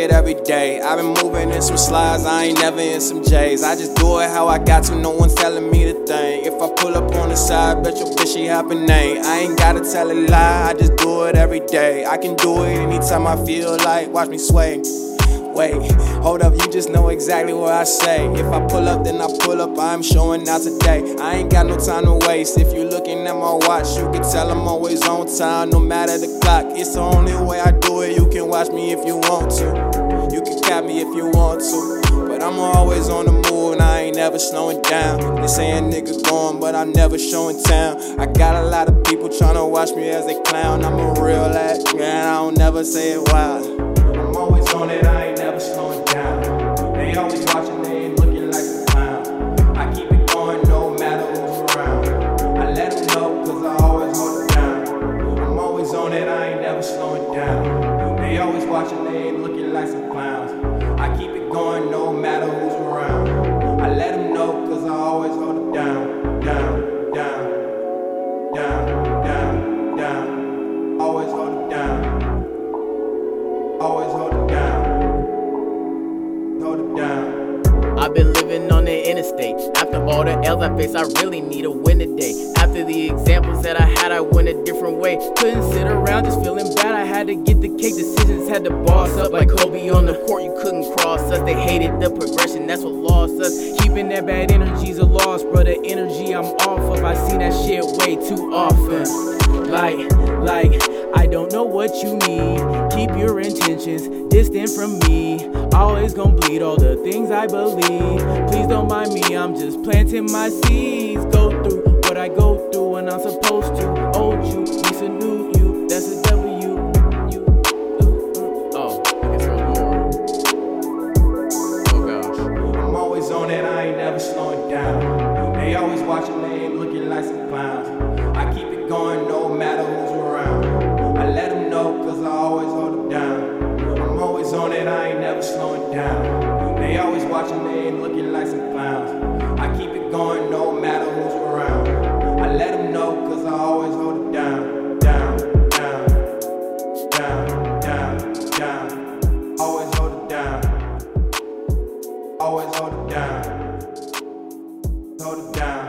it every day. I've been moving in some slides, I ain't never in some J's. I just do it how I got to, no one's telling me the thing. If I pull up on the side, bet your bitch she hopping name. I ain't gotta tell a lie, I just do it every day. I can do it anytime I feel like, watch me sway. Hold up, you just know exactly what I say. If I pull up, then I pull up, I'm showing out today. I ain't got no time to waste. If you're looking at my watch, you can tell I'm always on time, no matter the clock. It's the only way I do it. You can watch me if you want to. You can cap me if you want to. But I'm always on the move and I ain't never slowing down. They saying nigga going, but I'm never showing town. I got a lot of people trying to watch me as they clown. I'm a real ass man, I don't never say it wild. I'm always on it, I They always watching, I've been living on the interstate. After all the L's I face, I really need a win today. After the examples that I had, I went a different way. Couldn't sit around just feeling bad. I had to get the cake. Decisions had to boss up like Kobe on the court. You couldn't cross us. They hated the progression. That's what lost us. Keeping that bad energy's a loss, bro. The energy I'm off of. I seen that shit way too often. Like, like, I don't know what you need. Keep your intentions distant from me. Always gonna bleed all the things I believe. Please don't mind me, I'm just planting my seeds. Go through what I go through when I'm supposed to. Old you, Lisa knew you. That's a W. Oh, I guess more. Oh gosh. I'm always on it, I ain't never slowing down. They always watching, they ain't looking like some clowns. I keep it going no matter down. They always watching, they ain't looking like some clowns. I keep it going no matter who's around. I let them know cause I always hold it down, down, down, down, down, down. Always hold it down. Always hold it down. Hold it down.